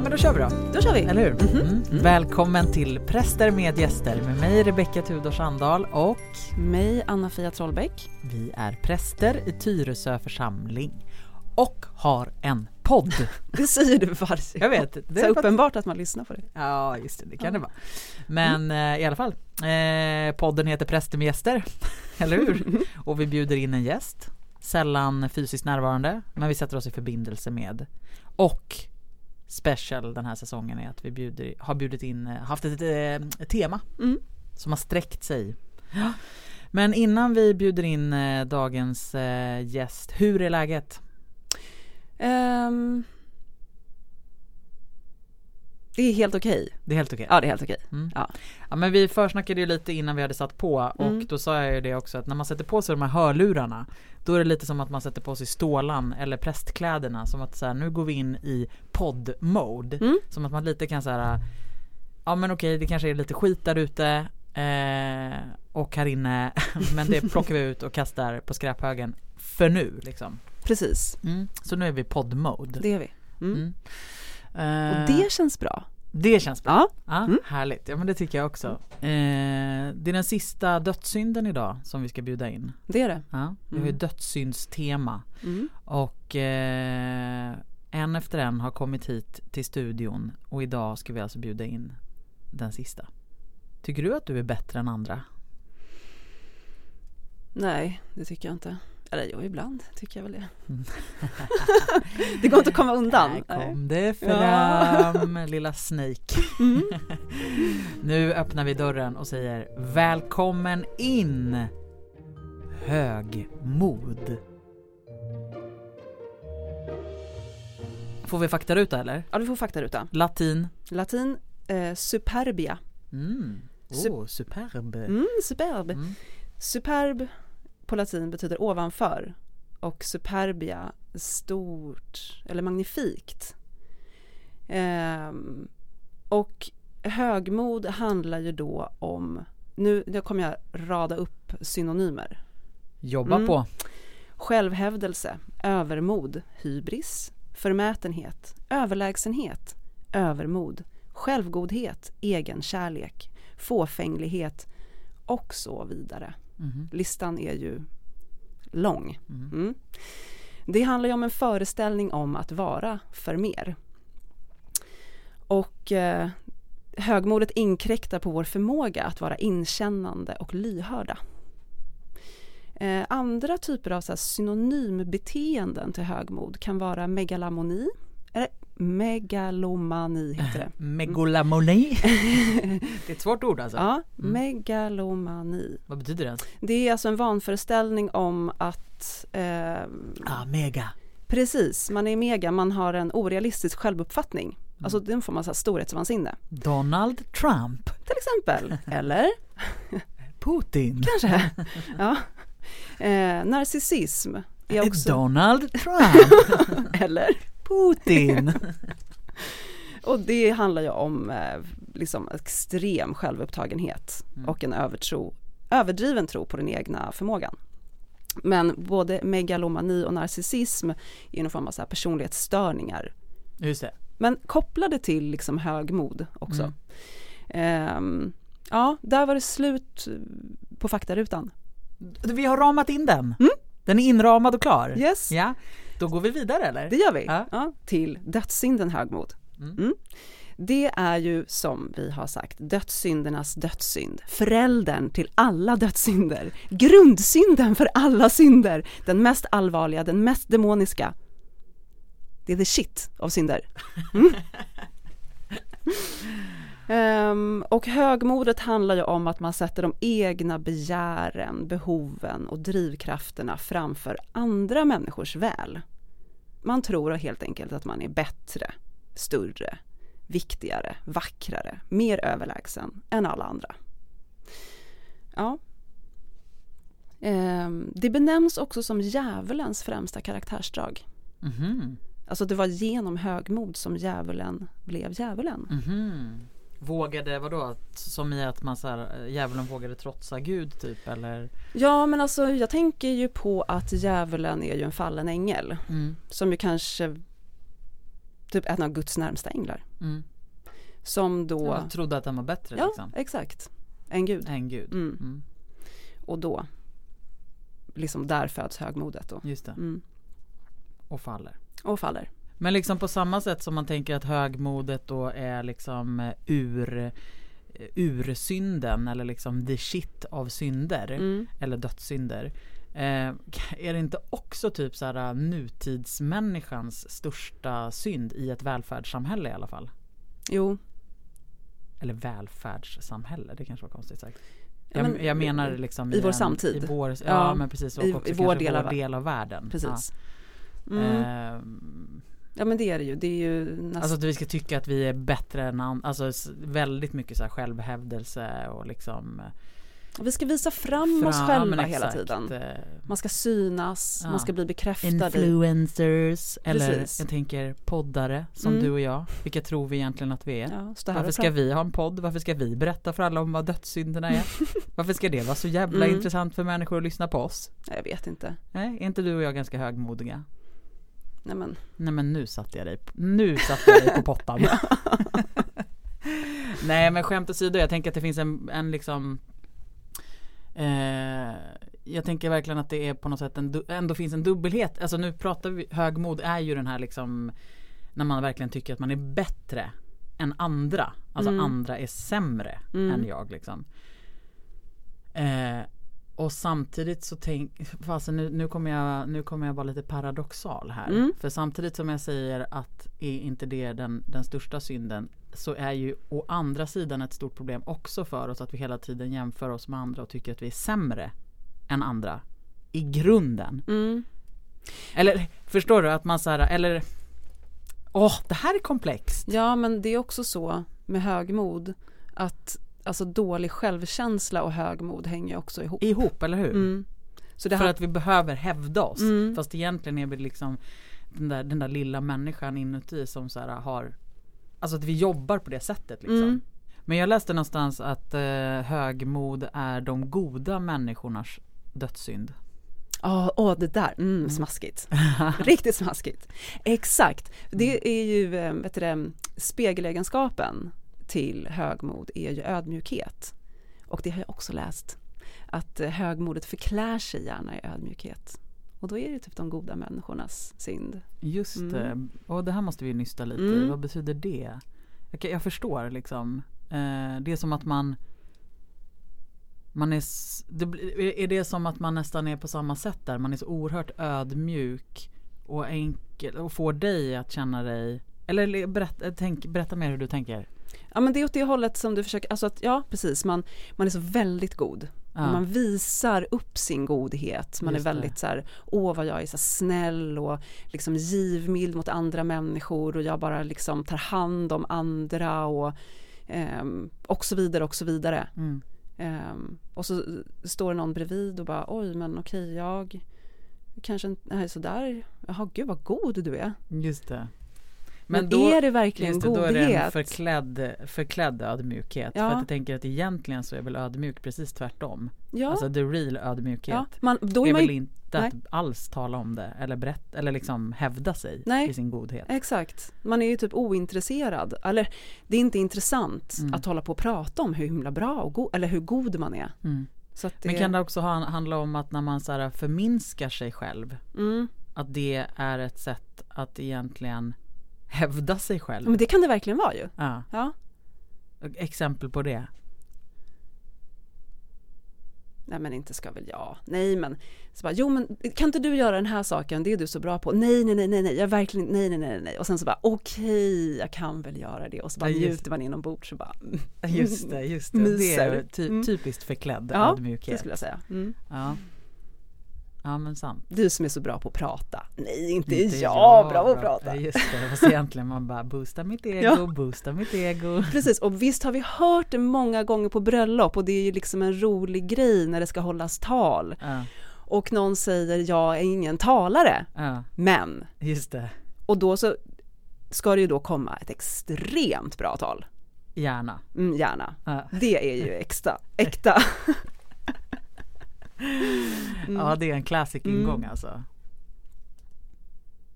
Ja men då kör vi då. Då kör vi. Eller hur? Mm. Mm. Välkommen till Präster med gäster med mig Rebecka Tudor Sandahl och mig Anna-Fia Trollbäck. Vi är präster i Tyresö församling och har en podd. Det säger du varje Jag vet. Det är så uppenbart att man lyssnar på det. Ja, just det, det kan ja. det vara. Men mm. eh, i alla fall, eh, podden heter Präster med gäster, eller hur? och vi bjuder in en gäst, sällan fysiskt närvarande, men vi sätter oss i förbindelse med. Och special den här säsongen är att vi bjuder, har bjudit in, eh, haft ett, ett, ett tema mm. som har sträckt sig. Men innan vi bjuder in eh, dagens eh, gäst, hur är läget? Um, det är helt okej. Det är helt okej? Ja det är helt okej. Mm. Ja. ja men vi försnackade ju lite innan vi hade satt på och mm. då sa jag ju det också att när man sätter på sig de här hörlurarna då är det lite som att man sätter på sig stålan eller prästkläderna som att så här, nu går vi in i podd-mode. Mm. Som att man lite kan säga ja men okej det kanske är lite skit där ute eh, och här inne men det plockar vi ut och kastar på skräphögen för nu liksom. Precis. Mm. Så nu är vi podd-mode. Det är vi. Mm. mm. Och det känns bra. Det känns bra. Ja. ja mm. Härligt, ja men det tycker jag också. Eh, det är den sista dödssynden idag som vi ska bjuda in. Det är det. Ja, vi har ju mm. dödssyndstema. Mm. Och eh, en efter en har kommit hit till studion och idag ska vi alltså bjuda in den sista. Tycker du att du är bättre än andra? Nej, det tycker jag inte. Eller jo, ibland tycker jag väl det. Mm. det går inte att komma undan. Här kom det fram, ja. lilla Snake. Mm. nu öppnar vi dörren och säger välkommen in högmod. Får vi faktaruta eller? Ja, du får faktaruta. Latin? Latin, eh, superbia. Mm. Oh, superb. Mm, superb. Mm. Superb på latin betyder ovanför och superbia stort eller magnifikt. Eh, och högmod handlar ju då om, nu, nu kommer jag rada upp synonymer. Jobba mm. på. Självhävdelse, övermod, hybris, förmätenhet, överlägsenhet, övermod, självgodhet, egenkärlek, fåfänglighet och så vidare. Mm. Listan är ju lång. Mm. mm. Det handlar ju om en föreställning om att vara för mer. Och eh, högmodet inkräktar på vår förmåga att vara inkännande och lyhörda. Eh, andra typer av så synonymbeteenden till högmod kan vara megalamoni, eller megalomani heter det. Megalomani? det är ett svårt ord alltså. Ja, mm. megalomani. Vad betyder det? Det är alltså en vanföreställning om att... Eh, ah, mega. Precis, man är mega, man har en orealistisk självuppfattning. Mm. Alltså den får man så här storhetsvansinne. Donald Trump. Till exempel, eller? Putin. Kanske. Ja. Eh, narcissism är också... Donald Trump. eller? Putin. och det handlar ju om eh, liksom extrem självupptagenhet mm. och en övertro, överdriven tro på den egna förmågan. Men både megalomani och narcissism är en form av så personlighetsstörningar. Just det. Men kopplade till liksom högmod också. Mm. Um, ja, där var det slut på faktarutan. Vi har ramat in den. Mm. Den är inramad och klar. Yes. Ja. Då går vi vidare eller? Det gör vi. Ja. Ja, till dödssynden högmod. Mm. Mm. Det är ju som vi har sagt dödssyndernas dödssynd, föräldern till alla dödssynder, grundsynden för alla synder, den mest allvarliga, den mest demoniska. Det är the shit av synder. Mm. Um, och högmodet handlar ju om att man sätter de egna begären, behoven och drivkrafterna framför andra människors väl. Man tror helt enkelt att man är bättre, större, viktigare, vackrare, mer överlägsen än alla andra. Ja. Um, det benämns också som djävulens främsta karaktärsdrag. Mm -hmm. Alltså det var genom högmod som djävulen blev djävulen. Mm -hmm. Vågade vadå? Som i att man så här, djävulen vågade trotsa Gud typ eller? Ja men alltså jag tänker ju på att djävulen är ju en fallen ängel. Mm. Som ju kanske typ en av Guds närmsta änglar. Mm. Som då, Jag trodde att den var bättre ja liksom. exakt, en gud. Än Gud. Mm. Mm. Och då, liksom där föds högmodet då. Just det. Mm. Och faller. Och faller. Men liksom på samma sätt som man tänker att högmodet då är liksom eh, ur eh, ursynden eller liksom the shit av synder Mm. eller dödssynder. Eh, är det inte också typ så här eh, nutidsmänniskans största synd i ett välfärdssamhälle i alla fall? Jo, Eller välfärdssamhälle, det kanske var konstigt sagt. Ja, Jag, men jag menar liksom i vår en- samtid. I vår, ja, Ja, men precis. Och i- i vår del av- vår del av världen. precis. Ja. Mm. Ehm, Ja men det är det ju. Det är ju nästan, Alltså att vi ska tycka att vi är bättre än andra, alltså väldigt mycket så här självhävdelse och liksom vi ska visa fram oss Fram- själva men hela tiden. eh, Man ska synas, Ja. man ska bli bekräftad i. Influencers eller Precis. jag tänker poddare som Mm. du och jag. Vilka tror vi egentligen att vi är? Ja, Varför ska vi ha en podd? Varför ska vi berätta för alla om vad dödssynderna är? Varför ska det vara så jävla Mm. intressant för människor att lyssna på oss? Jag vet inte. Nej, är inte du och jag ganska högmodiga? Nej men, Nej men nu satte jag dig, nu satte jag dig på pottan. Nej men skämt åsido, jag tänker att det finns en, en liksom eh, Jag tänker verkligen att det är på något sätt en, ändå finns en dubbelhet. Alltså nu pratar vi, högmod är ju den här liksom När man verkligen tycker att man är bättre än andra. Alltså Mm. andra är sämre Mm. än jag liksom. Eh, och samtidigt så tänk, fasen nu, nu, kommer jag, nu kommer jag vara lite paradoxal här. Mm. För samtidigt som jag säger att är inte det den, den största synden så är ju å andra sidan ett stort problem också för oss att vi hela tiden jämför oss med andra och tycker att vi är sämre än andra. I grunden. mm. Eller förstår du att man så här, eller Åh, det här är komplext. Ja men det är också så med högmod att alltså dålig självkänsla och högmod hänger också ihop. Ihop, eller hur? Mm. Så det För att vi behöver hävda oss. Mm. Fast egentligen är vi liksom den där, den där lilla människan inuti som så har Alltså att vi jobbar på det sättet liksom. Mm. Men jag läste någonstans att eh, högmod är de goda människornas dödssynd. Ja, åh det där, mm, smaskigt. Riktigt smaskigt. Exakt, det är ju, eh, vet du det, spegelegenskapen till högmod är ju ödmjukhet. Och det har jag också läst, att eh, högmodet förklär sig gärna i ödmjukhet. Och då är det typ de goda människornas synd. Just Mm. det. Och det här måste vi nysta lite. Mm. Vad betyder det? Jag, jag förstår liksom. Eh, det är som att man man är, det, är det som att man nästan är på samma sätt där? Man är så oerhört ödmjuk och enkel och får dig att känna dig eller berätta, tänk, berätta mer hur du tänker. Ja men det är åt det hållet som du försöker, alltså att ja precis, man, man är så väldigt god. Ja. Man visar upp sin godhet. Man Just är det. väldigt så här, åh vad jag är så snäll och liksom givmild mot andra människor och jag bara liksom tar hand om andra och, ehm, och så vidare och så vidare. Mm. Ehm, och så står det någon bredvid och bara oj men okej jag kanske inte är sådär, jaha gud vad god du är. Just det. Men, är det verkligen Just det, då godhet? är det en förklädd, förklädd ödmjukhet. Ja. För att jag tänker att egentligen så är väl ödmjuk precis tvärtom. ja, Alltså the real ödmjukhet. ja. Man, då är är man väl inte att alls tala om det eller berätta eller liksom hävda sig Nej. i sin godhet. Exakt, man är ju typ ointresserad. Eller det är inte intressant Mm. att hålla på och prata om hur himla bra och go- eller hur god man är. Mm. Det, Men kan det också ha, handla om att när man så här förminskar sig själv mm. att det är ett sätt att egentligen hävda sig själv? Men det kan det verkligen vara ju. Ja. Ja. Exempel på det. Nej men inte ska väl jag. Nej men, så bara, jo men kan inte du göra den här saken, det är du så bra på. Nej nej nej nej nej, jag verkligen, nej nej nej nej. Och sen så bara okej, jag kan väl göra det. Och så bara Ja, njuter man inombords så bara. Just det, just det. Det är Myser. ty- Mm. typiskt förklädd Ja, det ödmjukhet. skulle jag säga. Mm. Ja. Ja men sant. Du som är så bra på att prata. Nej inte, Inte jag, bra på att prata. Just det, fast egentligen man bara boosta mitt ego, Ja. boosta mitt ego. Precis, och visst har vi hört det många gånger på bröllop och det är ju liksom en rolig grej när det ska hållas tal. Ja, Och någon säger jag är ingen talare, ja, men. just det. Och då så ska det ju då komma ett extremt bra tal. Gärna. Mm, gärna. Ja. Det är ju extra, äkta. ja, det är en classic Mm. ingång alltså.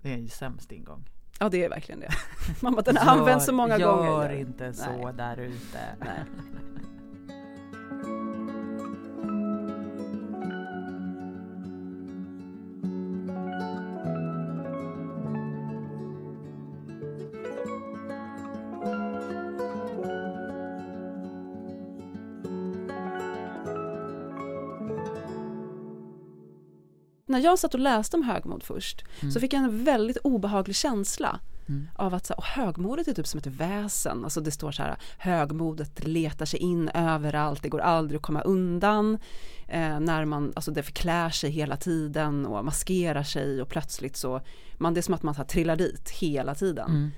Det är en sämst ingång. Ja det är verkligen det. Mamma den har använts så många gör gånger. Gör inte så Nej. där ute. När jag satt och läste om högmod först Mm. så fick jag en väldigt obehaglig känsla Mm. av att så och högmodet är typ som ett väsen. Alltså det står så här, högmodet letar sig in överallt, det går aldrig att komma undan. Eh, när man, alltså det förklär sig hela tiden och maskerar sig och plötsligt så, man, det är som att man så här, trillar dit hela tiden. Mm.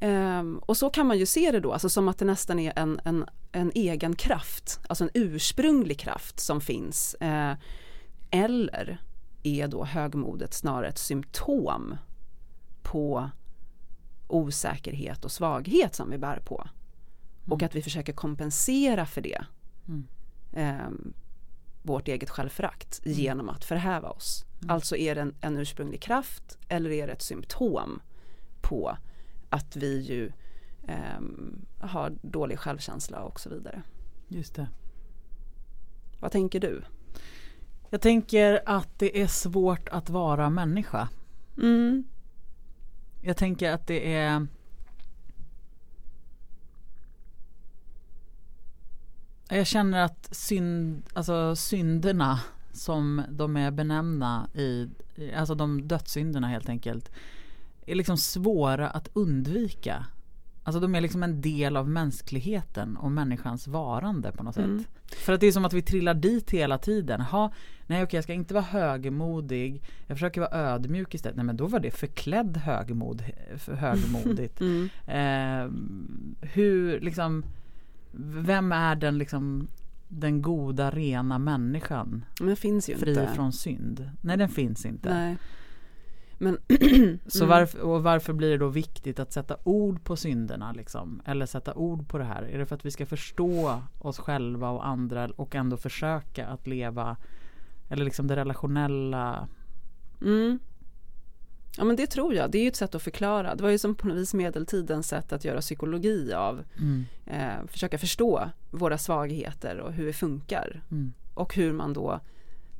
Ehm, och så kan man ju se det då, alltså som att det nästan är en, en, en egen kraft, alltså en ursprunglig kraft som finns. Eh, eller är då högmodet snarare ett symptom på osäkerhet och svaghet som vi bär på. Och att vi försöker kompensera för det. Mm. Ehm, vårt eget självförakt genom att förhäva oss. Alltså är det en, en ursprunglig kraft eller är det ett symptom på att vi ju ehm, har dålig självkänsla och så vidare. Just det. Vad tänker du? Jag tänker att det är svårt att vara människa. Mm. Jag tänker att det är Jag känner att synd, alltså synderna som de är benämnda i, alltså de dödssynderna helt enkelt, är liksom svåra att undvika. Alltså de är liksom en del av mänskligheten och människans varande på något Mm. sätt. För att det är som att vi trillar dit hela tiden. Ha, nej okej jag ska inte vara högmodig, jag försöker vara ödmjuk istället. Nej men då var det förklädd högmod, för högmodigt. Mm. Eh, hur liksom, vem är den liksom den goda rena människan Men det finns ju fri inte. från synd? Nej den finns inte. Nej. Men Så Mm. varför, och varför blir det då viktigt att sätta ord på synderna liksom? Eller sätta ord på det här? Är det för att vi ska förstå oss själva och andra och ändå försöka att leva eller liksom det relationella Mm. Ja men det tror jag, det är ju ett sätt att förklara. Det var ju som på något vis medeltidens sätt att göra psykologi av. mm, Eh, försöka förstå våra svagheter och hur vi funkar. mm, Och hur man då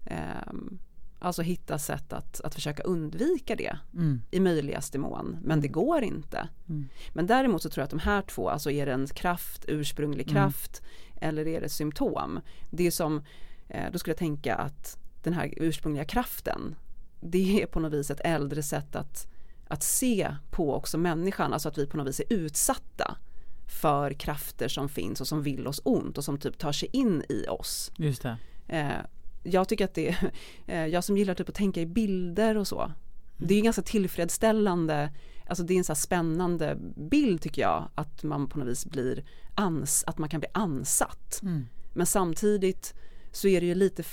ehm, alltså hitta sätt att, att försöka undvika det mm, i möjligaste mån. Men det går inte. Mm. Men däremot så tror jag att de här två, alltså är det en kraft, ursprunglig Mm. kraft eller är det symptom? Det är som, eh, då skulle jag tänka att den här ursprungliga kraften, det är på något vis ett äldre sätt att, att se på också människan, alltså att vi på något vis är utsatta för krafter som finns och som vill oss ont och som typ tar sig in i oss. just det. Eh, jag tycker att det, eh, jag som gillar typ att tänka i bilder och så, det är ganska tillfredsställande, alltså det är en så spännande bild tycker jag, att man på något vis blir ans, att man kan bli ansatt. Mm. Men samtidigt så är det ju lite,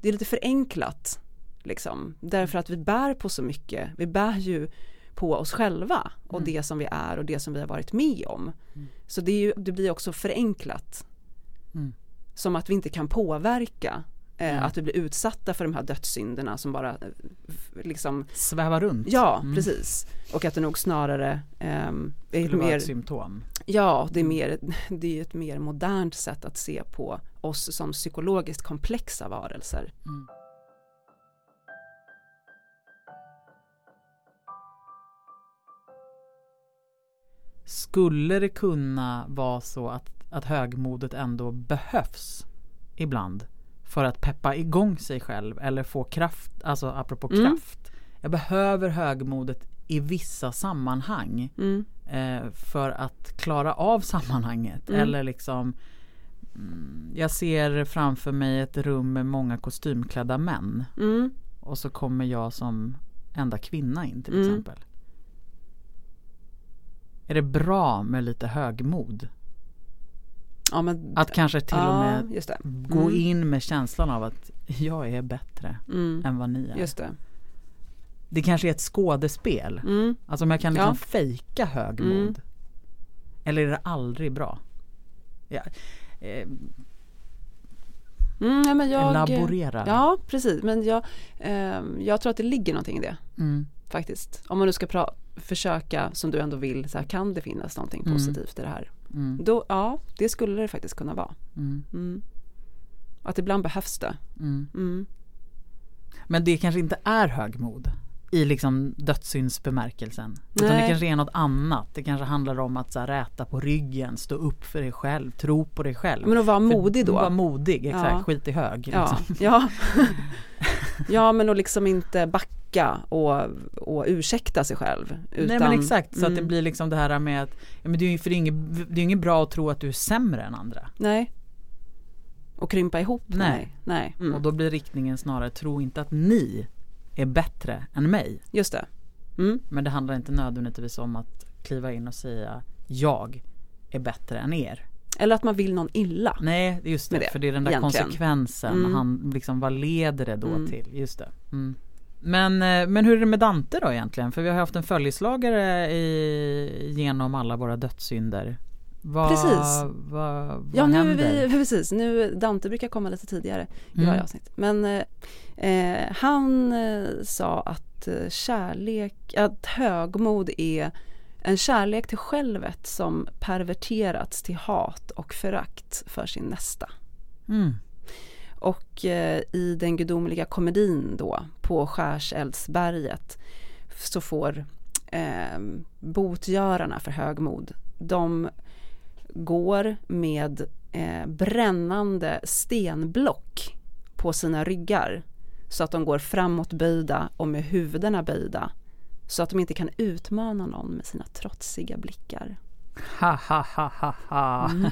det är lite förenklat liksom, därför att vi bär på så mycket, vi bär ju på oss själva och Mm. det som vi är och det som vi har varit med om. Mm. Så det, är ju, det blir också förenklat. Mm. Som att vi inte kan påverka Mm. att vi blir utsatta för de här dödssynderna som bara eh, liksom Sväva runt. Ja, Mm. precis. Och att det nog snarare ehm, är vara mer, ett symptom. ja, det är, mer, det är ett mer modernt sätt att se på oss som psykologiskt komplexa varelser. Mm. Skulle det kunna vara så att, att högmodet ändå behövs ibland för att peppa igång sig själv eller få kraft, alltså apropå Mm. kraft. Jag behöver högmodet i vissa sammanhang Mm. eh, för att klara av sammanhanget. Mm. Eller liksom mm, Jag ser framför mig ett rum med många kostymklädda män Mm. och så kommer jag som enda kvinna in till Mm. exempel. Är det bra med lite högmod? Ja, men, Att kanske till och ja, med just det. gå Mm. in med känslan av att jag är bättre Mm. än vad ni är. Just det. Det kanske är ett skådespel. Mm. Alltså om jag kan liksom Ja. fejka högmod. Mm. Eller är det aldrig bra? Ja. Eh, Mm, ja, men jag, laborera. Ja, precis. Men jag, ehm, jag tror att det ligger någonting i det Mm. faktiskt. Om man nu ska försöka, som du ändå vill, så här, kan det finnas någonting Mm. positivt i det här? Mm. Då, ja, det skulle det faktiskt kunna vara. Mm. Mm. Att ibland behövs det. Mm. Mm. Men det kanske inte är högmod i liksom dödssynsbemärkelsen. Utan det kanske är något annat. Det kanske handlar om att så här, räta på ryggen, stå upp för dig själv, tro på dig själv. Men att vara modig då. Vara modig, exakt. Ja. Skit i hög. Ja, Liksom. ja. ja men att liksom inte backa och, och ursäkta sig själv. Utan, Nej men exakt, så att det mm, blir liksom det här med att ja, men det är ju för det är inget, det är inget bra att tro att du är sämre än andra. Nej. Och krympa ihop? Nej. Nej. Nej. Mm. Och då blir riktningen snarare tro inte att ni är bättre än mig. Just det. Mm. Men det handlar inte nödvändigtvis om att kliva in och säga jag är bättre än er. Eller att man vill någon illa. Nej, just det, det, för det är den där egentligen. konsekvensen. Mm. Han, liksom, vad leder det då Mm. till? Just det. Men, eh, men hur är det med Dante då egentligen? För vi har haft en följeslagare i, genom alla våra dödssynder. Vad, Precis. Vad, vad Ja, nu händer? vi, precis. Nu, Dante brukar komma lite tidigare i Mm. varje avsnitt. Men eh, eh, han eh, sa att kärlek, att högmod är en kärlek till självet som perverterats till hat och förakt för sin nästa. Mm. Och eh, i den gudomliga komedin då på Skärseldsberget så får eh, botgörarna för högmod, de går med eh, brännande stenblock på sina ryggar så att de går framåtböjda och med huvudena böjda så att de inte kan utmana någon med sina trotsiga blickar. Ha ha ha ha ha. Mm.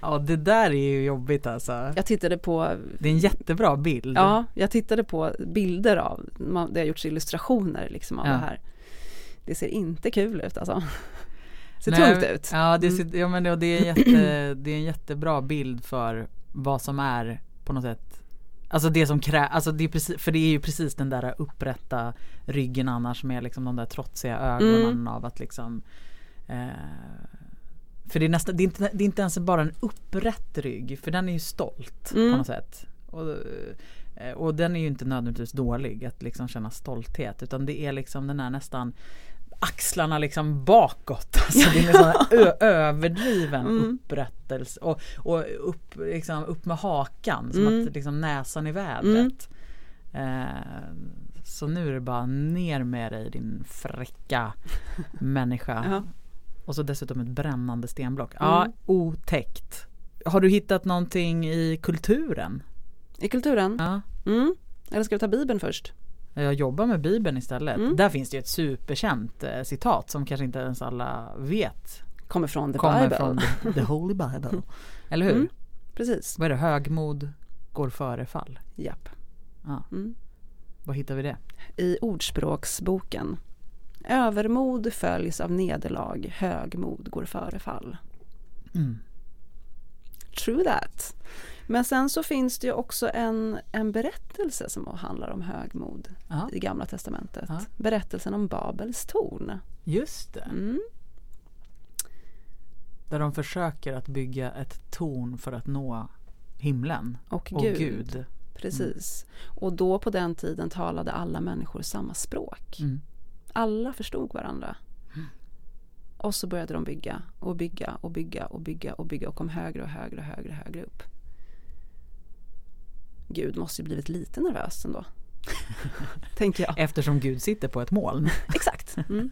ja det där är ju jobbigt alltså. Jag tittade på Det är en jättebra bild. Ja, jag tittade på bilder av, det har gjorts illustrationer liksom av Ja. det här. Det ser inte kul ut alltså. Ser Nej, tungt ut. Ja, det, Mm. ser, ja men det, det, är en jätte, det är en jättebra bild för vad som är på något sätt Alltså det som krävs, alltså det är precis, för det är ju precis den där upprätta ryggen annars med liksom de där trotsiga ögonen Mm. av att liksom För det är nästan, det är, inte, det är inte ens bara en upprätt rygg för den är ju stolt på Mm. något sätt. Och, eh, och den är ju inte nödvändigtvis dålig att liksom känna stolthet utan det är liksom den är nästan axlarna liksom bakåt. Alltså det är här ö- överdriven Mm. upprättelse och, och upp, liksom, upp med hakan som Mm. att liksom näsan i vädret. Eh, så nu är det bara ner med dig din fräcka människa. Ja. Och så dessutom ett brännande stenblock. Ja, Mm. otäckt. Har du hittat någonting i kulturen? I kulturen? Ja. Mm. Eller ska vi ta Bibeln först? Jag jobbar med Bibeln istället. Mm. Där finns det ju ett superkänt eh, citat som kanske inte ens alla vet. Kommer från The Kommer Bible. från the, the Holy Bible. Eller hur? Mm. Precis. Vad är det? Högmod går före fall. Japp. Ja. Mm. Var hittar vi det? I Ordspråksboken. Övermod följs av nederlag, högmod går före fall. Mm. True that. Men sen så finns det ju också en, en berättelse som handlar om högmod Ja, i Gamla Testamentet. Ja. Berättelsen om Babels torn. just det. Mm. Där de försöker att bygga ett torn för att nå himlen Och, och Gud. Gud. Precis. Och då på den tiden talade alla människor samma språk. Mm. Alla förstod varandra. Och så började de bygga och bygga och bygga och bygga och bygga och kom högre och högre och högre och högre upp. Gud måste ju blivit lite nervös ändå. Tänker jag. Eftersom Gud sitter på ett moln. Exakt. Mm.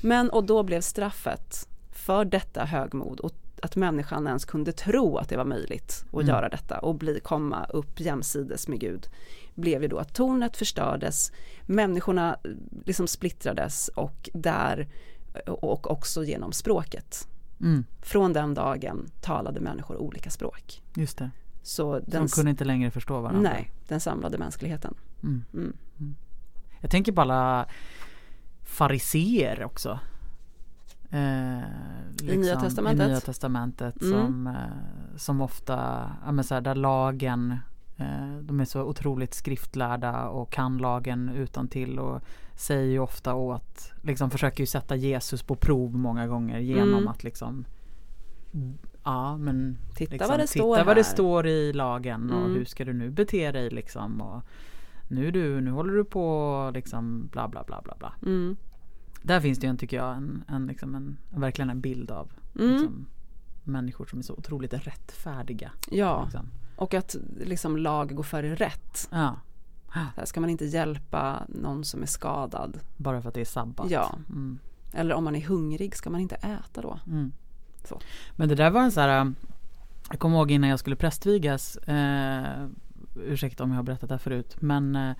Men och då blev straffet för detta högmod och att människan ens kunde tro att det var möjligt att Mm. göra detta och bli, komma upp jämsides med Gud blev ju då att tornet förstördes, människorna eh, liksom splittrades och där och också genom språket. Mm, Från den dagen talade människor olika språk. just det. Så den, de kunde inte längre förstå varandra. nej, den samlade mänskligheten. Mm. Mm. Jag tänker på alla fariseer också. Eh, liksom, Nya testamentet? I Nya testamentet Mm. som, eh, som ofta, ja men så här, där lagen, eh, de är så otroligt skriftlärda och kan lagen utan till och säger ju ofta åt, liksom försöker ju sätta Jesus på prov många gånger genom Mm. att liksom Ja men Titta liksom, vad det titta står vad det står i lagen och Mm. hur ska du nu bete dig liksom och nu, du, nu håller du på liksom bla bla bla bla bla. Mm. där finns det ju en, tycker jag, en, en, liksom en, verkligen en bild av Mm. liksom, människor som är så otroligt rättfärdiga. Ja, Liksom. Och att liksom lag går före rätt. Ja, här, Ska man inte hjälpa någon som är skadad? bara för att det är sabbat. Ja. Mm. Eller om man är hungrig, ska man inte äta då? Mm. Men det där var en så här, jag kommer ihåg innan jag skulle prästvigas, eh, ursäkta om jag har berättat det här förut, men eh,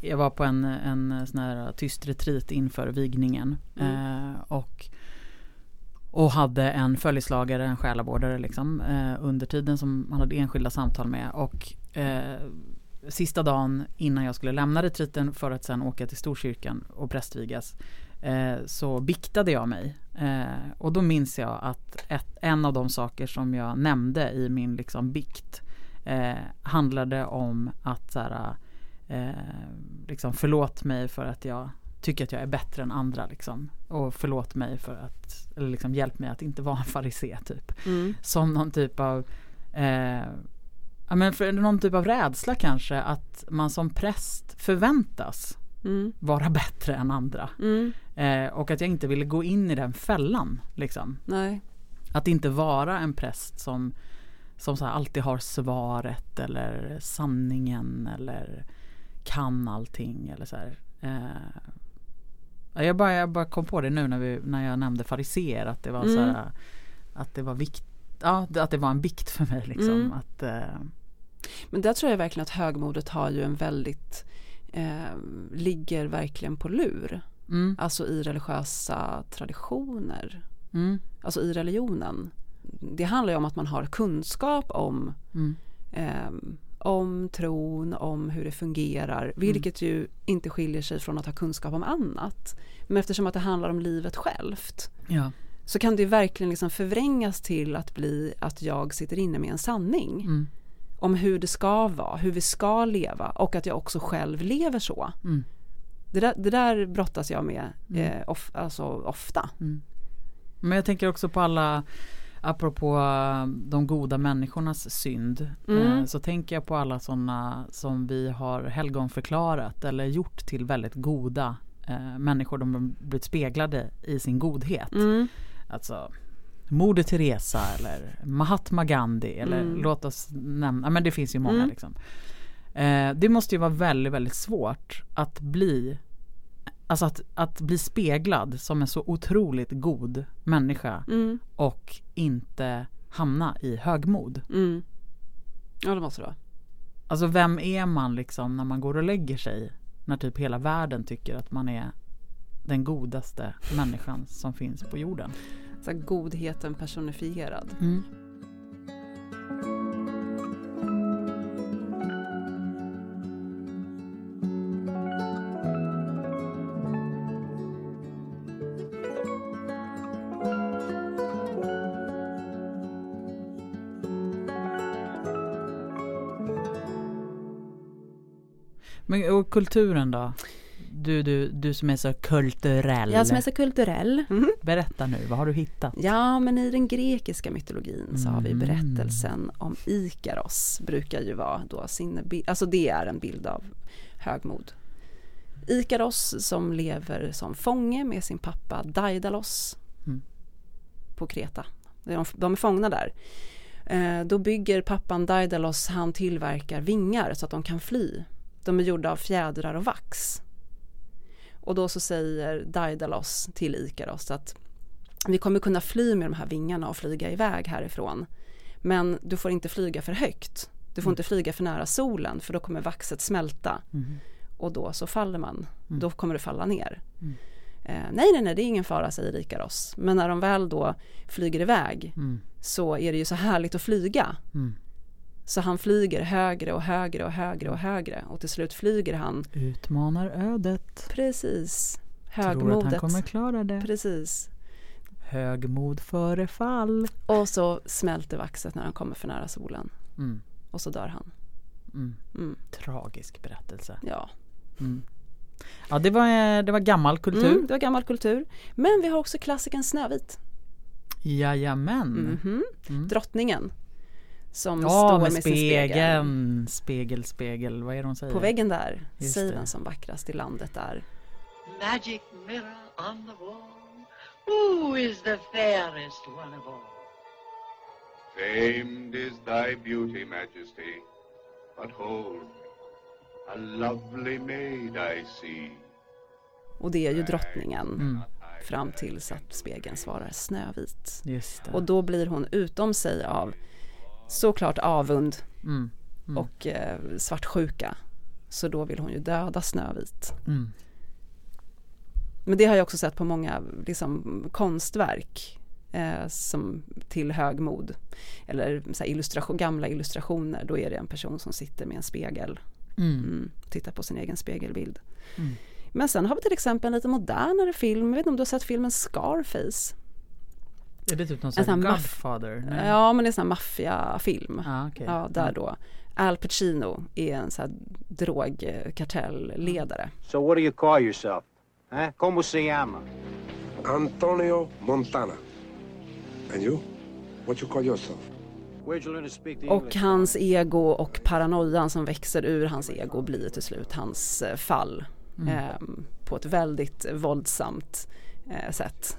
jag var på en, en sån här tyst retreat inför vigningen Mm. eh, och, och hade en följeslagare, en själavårdare liksom, eh, under tiden som man hade enskilda samtal med och eh, sista dagen innan jag skulle lämna retreaten för att sen åka till Storkyrkan och prästvigas eh, så biktade jag mig. Eh, och då minns jag att ett, en av de saker som jag nämnde i min liksom bikt eh, handlade om att så här, eh, liksom förlåt mig för att jag tycker att jag är bättre än andra liksom. Och förlåt mig för att, eller liksom hjälp mig att inte vara en farisé typ. Mm. Som någon typ av eh, ja, men för någon typ av rädsla kanske att man som präst förväntas Mm. vara bättre än andra. Mm. Eh, och att jag inte ville gå in i den fällan. Liksom. Nej. Att inte vara en präst som, som så alltid har svaret eller sanningen eller kan allting. Eller så här. Eh, jag, bara, jag bara kom på det nu när, vi, när jag nämnde fariseer att det var så Mm. här, att det var vikt, ja, att det var en bikt för mig. Liksom, Mm. att, eh, Men där tror jag verkligen att högmodet har ju en väldigt eh, ligger verkligen på lur. mm, Alltså i religiösa traditioner. mm, Alltså i religionen. Det handlar ju om att man har kunskap om eh, om tron, om hur det fungerar, vilket ju inte skiljer sig från att ha kunskap om annat. Men eftersom att det handlar om livet självt ja, så kan det ju verkligen liksom förvrängas till att bli att jag sitter inne med en sanning mm, om hur det ska vara, hur vi ska leva och att jag också själv lever så. mm, Det där, det där brottas jag med Mm. eh, of, alltså ofta. mm. Men jag tänker också på alla Apropå eh, de goda människornas synd Mm. eh, så tänker jag på alla sådana som vi har helgonförklarat eller gjort till väldigt goda eh, människor. De har blivit speglade i sin godhet. Mm. Alltså Moder Teresa eller Mahatma Gandhi eller Mm. låt oss nämna, men det finns ju många Mm. liksom. Eh, det måste ju vara väldigt, väldigt svårt att bli Alltså att, att bli speglad som en så otroligt god människa Mm. och inte hamna i högmod. Mm. Ja det måste det vara. Alltså vem är man liksom när man går och lägger sig? När typ hela världen tycker att man är den godaste människan som finns på jorden. Så godheten personifierad. Men och kulturen då? Du, du, du som är så kulturell. Jag som är så kulturell. Berätta nu, vad har du hittat? Ja, men i den grekiska mytologin så har vi Mm. berättelsen om Ikaros. Brukar ju vara då sin, alltså det är en bild av högmod. Ikaros som lever som fånge med sin pappa Daidalos Mm. på Kreta. De, de är fångna där. Eh, då bygger pappan Daidalos, han tillverkar vingar så att de kan fly. De är gjorda av fjädrar och vax. Och då så säger Daidalos till Ikaros att vi kommer kunna fly med de här vingarna och flyga iväg härifrån. Men du får inte flyga för högt. Du får Mm. inte flyga för nära solen för då kommer vaxet smälta Mm. och då så faller man. Mm. Då kommer du falla ner. Mm. Eh, nej, nej, nej, det är ingen fara, säger Ikaros. Men när de väl då flyger iväg Mm. så är det ju så härligt att flyga. Så han flyger högre och högre och högre och högre och till slut flyger han Utmanar ödet. precis Tror att han högmodet. kommer klara det. Precis. Högmod före fall. Och så smälter vaxet när han kommer för nära solen Mm. och så dör han. Mm. Mm, Tragisk berättelse. ja. Mm. Ja det var, det var gammal kultur. Mm, det var gammal kultur. Men vi har också klassikern Snövit. Jajamän. Mhm. Mm. Drottningen. Som Ja står med med sin spegel. spegeln. Spegel, spegel. Vad är det hon säger? På väggen där. Just Säg vem som vackrast i landet är. magic mirror on the wall, who is the fairest one of all? Famed is thy beauty, Majesty, but hold, a lovely maid I see. Och det är ju drottningen fram tills att spegeln svarar Snövit. Just det. Och då blir hon utom sig av såklart avund Mm. och eh, svartsjuka. Så då vill hon ju döda Snövit. Mm. Men det har jag också sett på många liksom, konstverk eh, som till högmod. Eller så här, illustration, gamla illustrationer, då är det en person som sitter med en spegel. Mm. Mm, tittar på sin egen spegelbild. Mm. Men sen har vi till exempel en lite modernare film, jag vet inte om du har sett filmen Scarface? Är det typ någon En sån sån Godfather? Nej. Ja men det är en sån här maffiafilm. Ah, okej. Ja, där då. Al Pacino är en sån här drogkartellledare. So what do you call yourself? Huh? Como se llama? Antonio Montana. And you? What you call yourself? Och hans ego och paranoian som växer ur hans ego blir till slut hans eh, fall. Ehm, på ett väldigt våldsamt eh, sätt.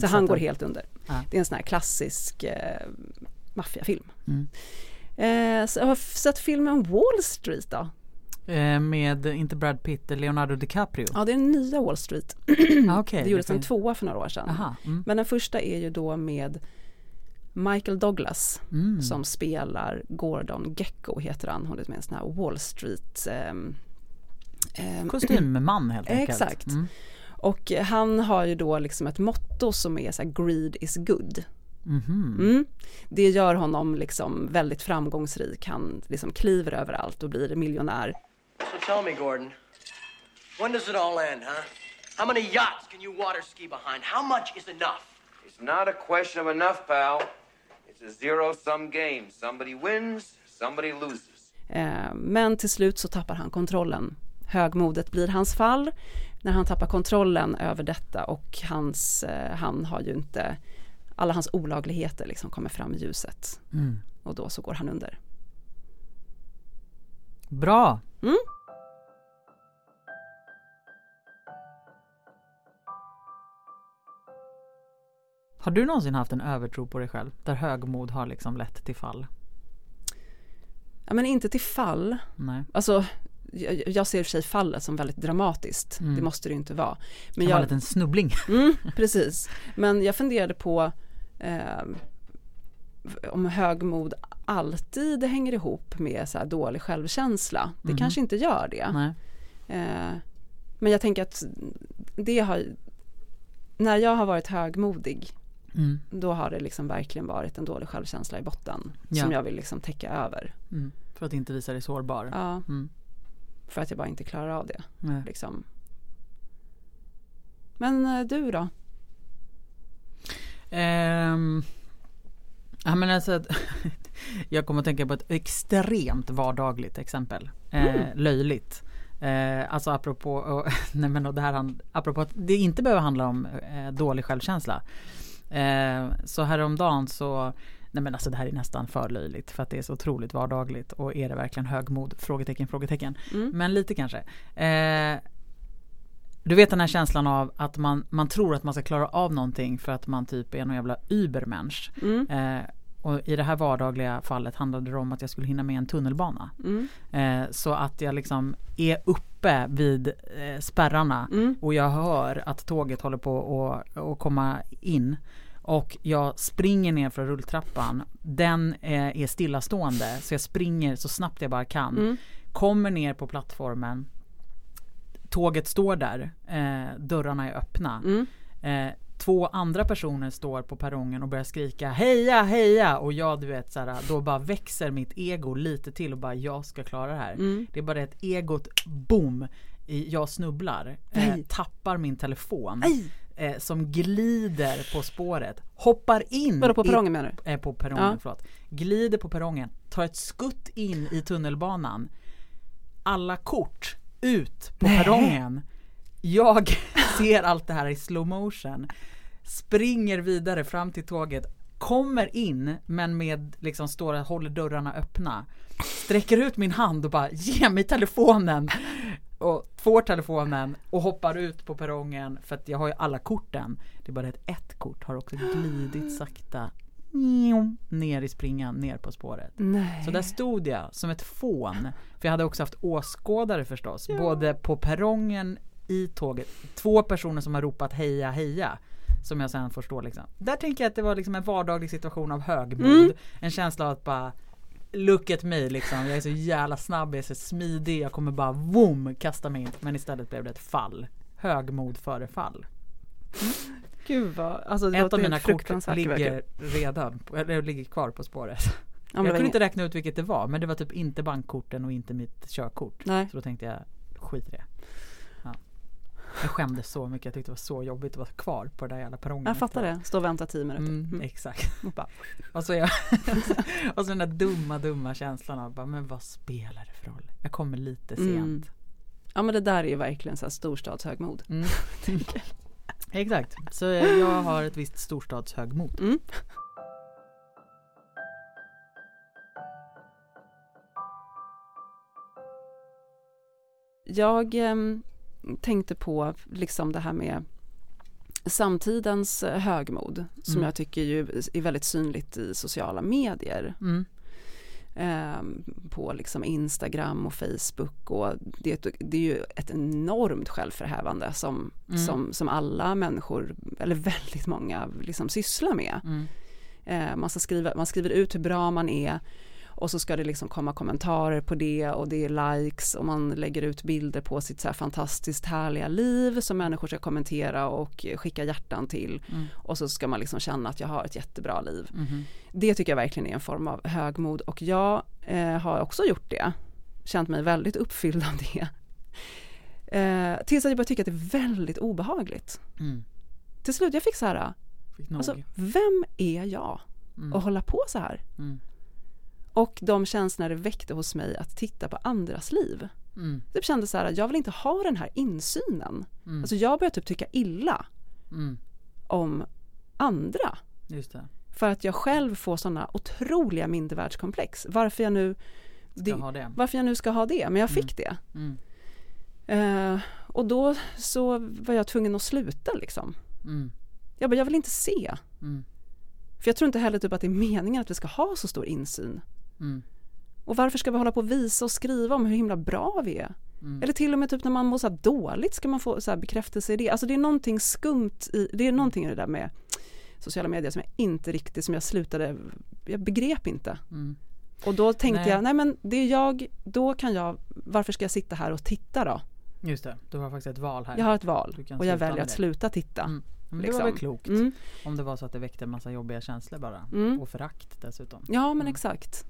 Så han går helt under. Ja. Det är en sån här klassisk eh, maffiafilm. Mm. Eh, så jag har sett filmen Wall Street då. Eh, med, inte Brad Pitt, Leonardo DiCaprio? Ja, det är den nya Wall Street. Ah, okej. det gjordes en fin- tvåa för några år sedan. Aha. Mm. Men den första är ju då med Michael Douglas Mm. som spelar Gordon Gecko heter han. Hon är med en sån här Wall Street ehm, Kostymman helt enkelt. Exakt. Mm. Och han har ju då liksom ett motto som är så här greed is good. Mhm. Mm. Det gör honom liksom väldigt framgångsrik. Han liksom kliver överallt och blir miljonär. So tell me, Gordon, when does it all end, huh? How many yachts can you water ski behind? How much is enough? It's not a question of enough, pal. It's a zero sum game. Somebody wins, somebody loses. Eh, Men till slut så tappar han kontrollen. Högmodet blir hans fall när han tappar kontrollen över detta och hans, eh, han har ju inte, alla hans olagligheter liksom kommer fram i ljuset. Mm. Och då så går han under. Bra! Mm. Har du någonsin haft en övertro på dig själv? Där högmod har liksom lett till fall? Ja, men inte till fall. Nej. Alltså, jag, jag ser i och för sig fallet som väldigt dramatiskt. Mm. Det måste det ju inte vara. Det Men var en jag, liten snubbling. mm, precis. Men jag funderade på eh, om högmod alltid hänger ihop med så dålig självkänsla. Det Mhm. kanske inte gör det. Eh, men jag tänker att det har, när jag har varit högmodig, Mm. då har det liksom verkligen varit en dålig självkänsla i botten. Ja. Som jag vill liksom täcka över. Mm. För att inte visa dig sårbar. Ja, Mm. För att jag bara inte klarar av det. Nej. Liksom. Men eh, du då? Ehm, ja men alltså att- Jag kommer att tänka på ett extremt vardagligt exempel. Eh, löjligt. Eh, alltså apropå, och, nej men och det här, apropå att det inte behöver handla om eh, dålig självkänsla. Eh, så häromdagen så Nej men alltså det här är nästan för löjligt för att det är så otroligt vardagligt och är det verkligen högmod? Frågetecken, frågetecken. Mm. Men lite kanske. Eh, du vet den här känslan av att man, man tror att man ska klara av någonting för att man typ är någon jävla übermensch. Mm. Eh, och i det här vardagliga fallet handlade det om att jag skulle hinna med en tunnelbana. Mm. Eh, så att jag liksom är uppe vid eh, spärrarna Mm. och jag hör att tåget håller på att att komma in. Och jag springer ner för rulltrappan. Den eh, är stillastående så jag springer så snabbt jag bara kan. Mm. Kommer ner på plattformen. Tåget står där. Eh, dörrarna är öppna. Mm. Eh, två andra personer står på perrongen och börjar skrika heja heja och jag du vet såhär, då bara växer mitt ego lite till och bara jag ska klara det här. Mm. Det är bara ett egot boom. Jag snubblar, eh, tappar min telefon Aj! Eh, som glider på spåret, hoppar in Vadå på i- perrongen menar du? eh, på perrongen, Ja. förlåt. Glider på perrongen, tar ett skutt in i tunnelbanan. Alla kort ut på perrongen. Jag ser allt det här i slow motion. Springer vidare fram till tåget. Kommer in men med liksom står och håller dörrarna öppna. Sträcker ut min hand och bara ge mig telefonen. Och får telefonen och hoppar ut på perrongen för att jag har ju alla korten. Det är bara att ett kort har också glidit sakta ner i springan, ner på spåret. Nej. Så där stod jag som ett fån. För jag hade också haft åskådare förstås. Både på perrongen, i tåget. Två personer som har ropat heja heja. Som jag sen får stå liksom. Där tänker jag att det var liksom en vardaglig situation av högmod. Mm. En känsla av att bara Look at me liksom. Jag är så jävla snabb, jag är så smidig. Jag kommer bara boom kasta mig in. Men istället blev det ett fall. Högmod före fall. Gud vad, alltså det Ett av mina kort ligger redan, eller ligger kvar på spåret. Ja, jag kunde inget- inte räkna ut vilket det var men det var typ inte bankkorten och inte mitt körkort. Nej. Så då tänkte jag skit i det. Ja. Jag skämdes så mycket, jag tyckte det var så jobbigt att vara kvar på den där jävla perrongen. Jag fattar det, stå och vänta tio minuter. Mm, Mm. Exakt. Och bara, Och så, jag, och så den där dumma, dumma känslan av bara, men vad spelar det för roll? Jag kommer lite sent. Mm. Ja men det där är ju verkligen så här storstadshögmod. Mm. Exakt, så jag har ett visst storstadshögmod. Mm. Jag em, tänkte på liksom det här med samtidens eh, högmod som Mm. jag tycker ju är väldigt synligt i sociala medier. Mm. Em, på liksom Instagram och Facebook och det, det är ju ett enormt självförhävande som, Mm. som, som alla människor, eller väldigt många, liksom sysslar med. Eh, man, ska skriva, man skriver ut hur bra man är och så ska det liksom komma kommentarer på det och det är likes och man lägger ut bilder på sitt så här fantastiskt härliga liv som människor ska kommentera och skicka hjärtan till Mm. och så ska man liksom känna att jag har ett jättebra liv. Mhm. Det tycker jag verkligen är en form av högmod och jag eh, har också gjort det. Känt mig väldigt uppfylld av det. Eh, tills att jag började tycka att det är väldigt obehagligt. Mm. Till slut jag fick så här, Fick alltså vem är jag Mm. att hålla på så här? Mm. Och de känslorna det väckte hos mig att titta på andras liv. Mm. Jag kände så här, jag vill inte ha den här insynen. Mm. Alltså jag började typ tycka illa Mm. om andra. För att jag själv får sådana otroliga mindervärldskomplex. Varför jag nu Ska ha det. varför jag nu ska ha det, men jag fick det. Mm. Eh, och då så var jag tvungen att sluta liksom. Mm. Jag bara, jag vill inte se. Mm. För jag tror inte heller typ att det är meningen att vi ska ha så stor insyn. Mm. Och varför ska vi hålla på och visa och skriva om hur himla bra vi är? Mm. Eller till och med typ när man mår så här dåligt ska man få så bekräftelse i det. Alltså det är någonting skumt i, det är någonting i det där med sociala medier som jag inte riktigt, som jag slutade, jag begrep inte. Mm. Och då tänkte Nej. jag, nej men det är jag, då kan jag, varför ska jag sitta här och titta då? Just det, du har faktiskt ett val här. Jag har ett val och jag väljer att det. sluta titta. Mm. Men det liksom. var väl klokt. Mm. Om det var så att det väckte en massa jobbiga känslor bara. Mm. Och förakt dessutom. Ja men Mm. exakt.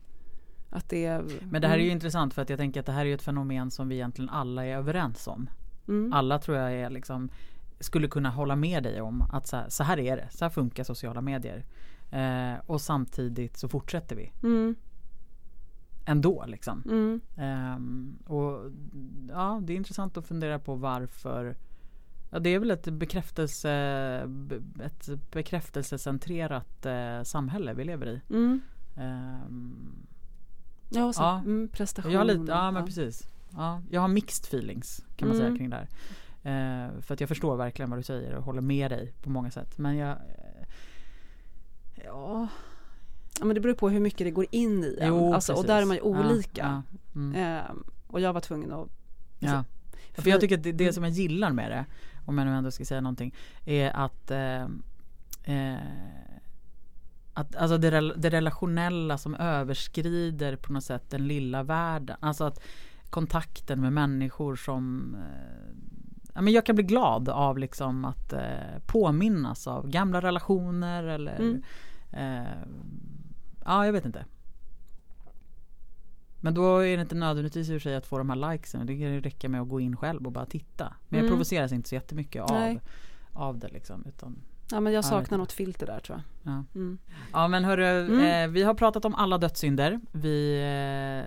Att det är, Men det här är ju mm. intressant för att jag tänker att det här är ju ett fenomen som vi egentligen alla är överens om. Mm. Alla tror jag är liksom skulle kunna hålla med dig om att så här, så här är det, så här funkar sociala medier. Eh, och samtidigt så fortsätter vi Mm. ändå liksom. Ehm, och ja, det är intressant att fundera på varför Ja, det är väl ett bekräftelse ett bekräftelsecentrerat eh, samhälle vi lever i. Mm. Ehm, Ja, och så, Ja. Mm, prestation. jag har lite, ja men precis. Ja, jag har mixed feelings kan man Mm. säga kring det här. Eh, för att jag förstår verkligen vad du säger och håller med dig på många sätt. Men jag eh, Ja, Ja men det beror på hur mycket det går in i en. Jo, alltså, och där är man ju Ja, olika. ja. Mm. Ehm, och jag var tvungen att Ja. för För jag tycker att det, det mm. som jag gillar med det, om jag nu ändå ska säga någonting, är att eh, eh, att, alltså det, det relationella som överskrider på något sätt den lilla världen. Alltså att kontakten med människor som eh, ja, men jag kan bli glad av liksom att eh, påminnas av gamla relationer eller Mm. eh, Ja, jag vet inte. Men då är det inte nödvändigtvis för sig att få de här likesen. Det kan ju räcka med att gå in själv och bara titta. Men jag Mm. provoceras inte så jättemycket av, Nej. av det liksom. Utan, Ja men jag saknar något filter där tror jag. ja. Mm. ja men hörru, Mm. eh, vi har pratat om alla dödssynder. Vi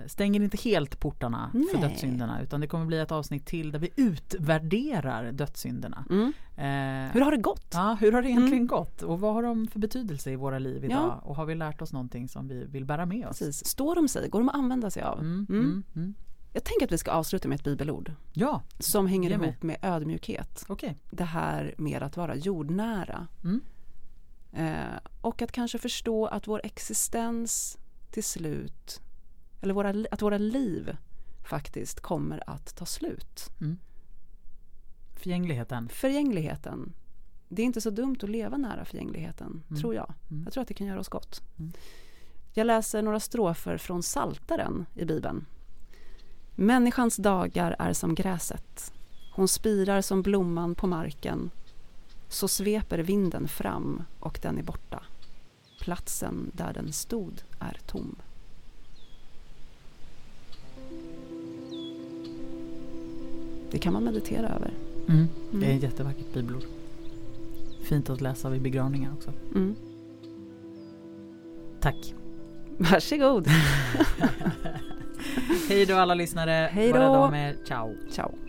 eh, stänger inte helt portarna för Nej. dödssynderna. Utan det kommer bli ett avsnitt till där vi utvärderar dödssynderna. Mm. Eh, Hur har det gått? Ja, hur har det egentligen Mm. gått? Och vad har de för betydelse i våra liv idag? Ja. Och har vi lärt oss någonting som vi vill bära med oss? Precis. Står de sig? Går de att använda sig av? Mm, Mm. mm, mm. Jag tänker att vi ska avsluta med ett bibelord Ja, som hänger ihop med ödmjukhet. okej. Det här med att vara jordnära. Mm. Eh, och att kanske förstå att vår existens till slut, eller våra, att våra liv faktiskt kommer att ta slut. Förgängligheten. Förgängligheten. Det är inte så dumt att leva nära förgängligheten, Mm. tror jag. Mm. Jag tror att det kan göra oss gott. Mm. Jag läser några strofer från Saltaren i Bibeln. Människans dagar är som gräset. Hon spirar som blomman på marken. Så sveper vinden fram och den är borta. Platsen där den stod är tom. Det kan man meditera över. Mm. Det är Mm. ett jättevackert bibelord. Fint att läsa vid begravningar också. Mm. Tack. Varsågod. Hej då alla lyssnare. Hej då. om er. Ciao. Ciao.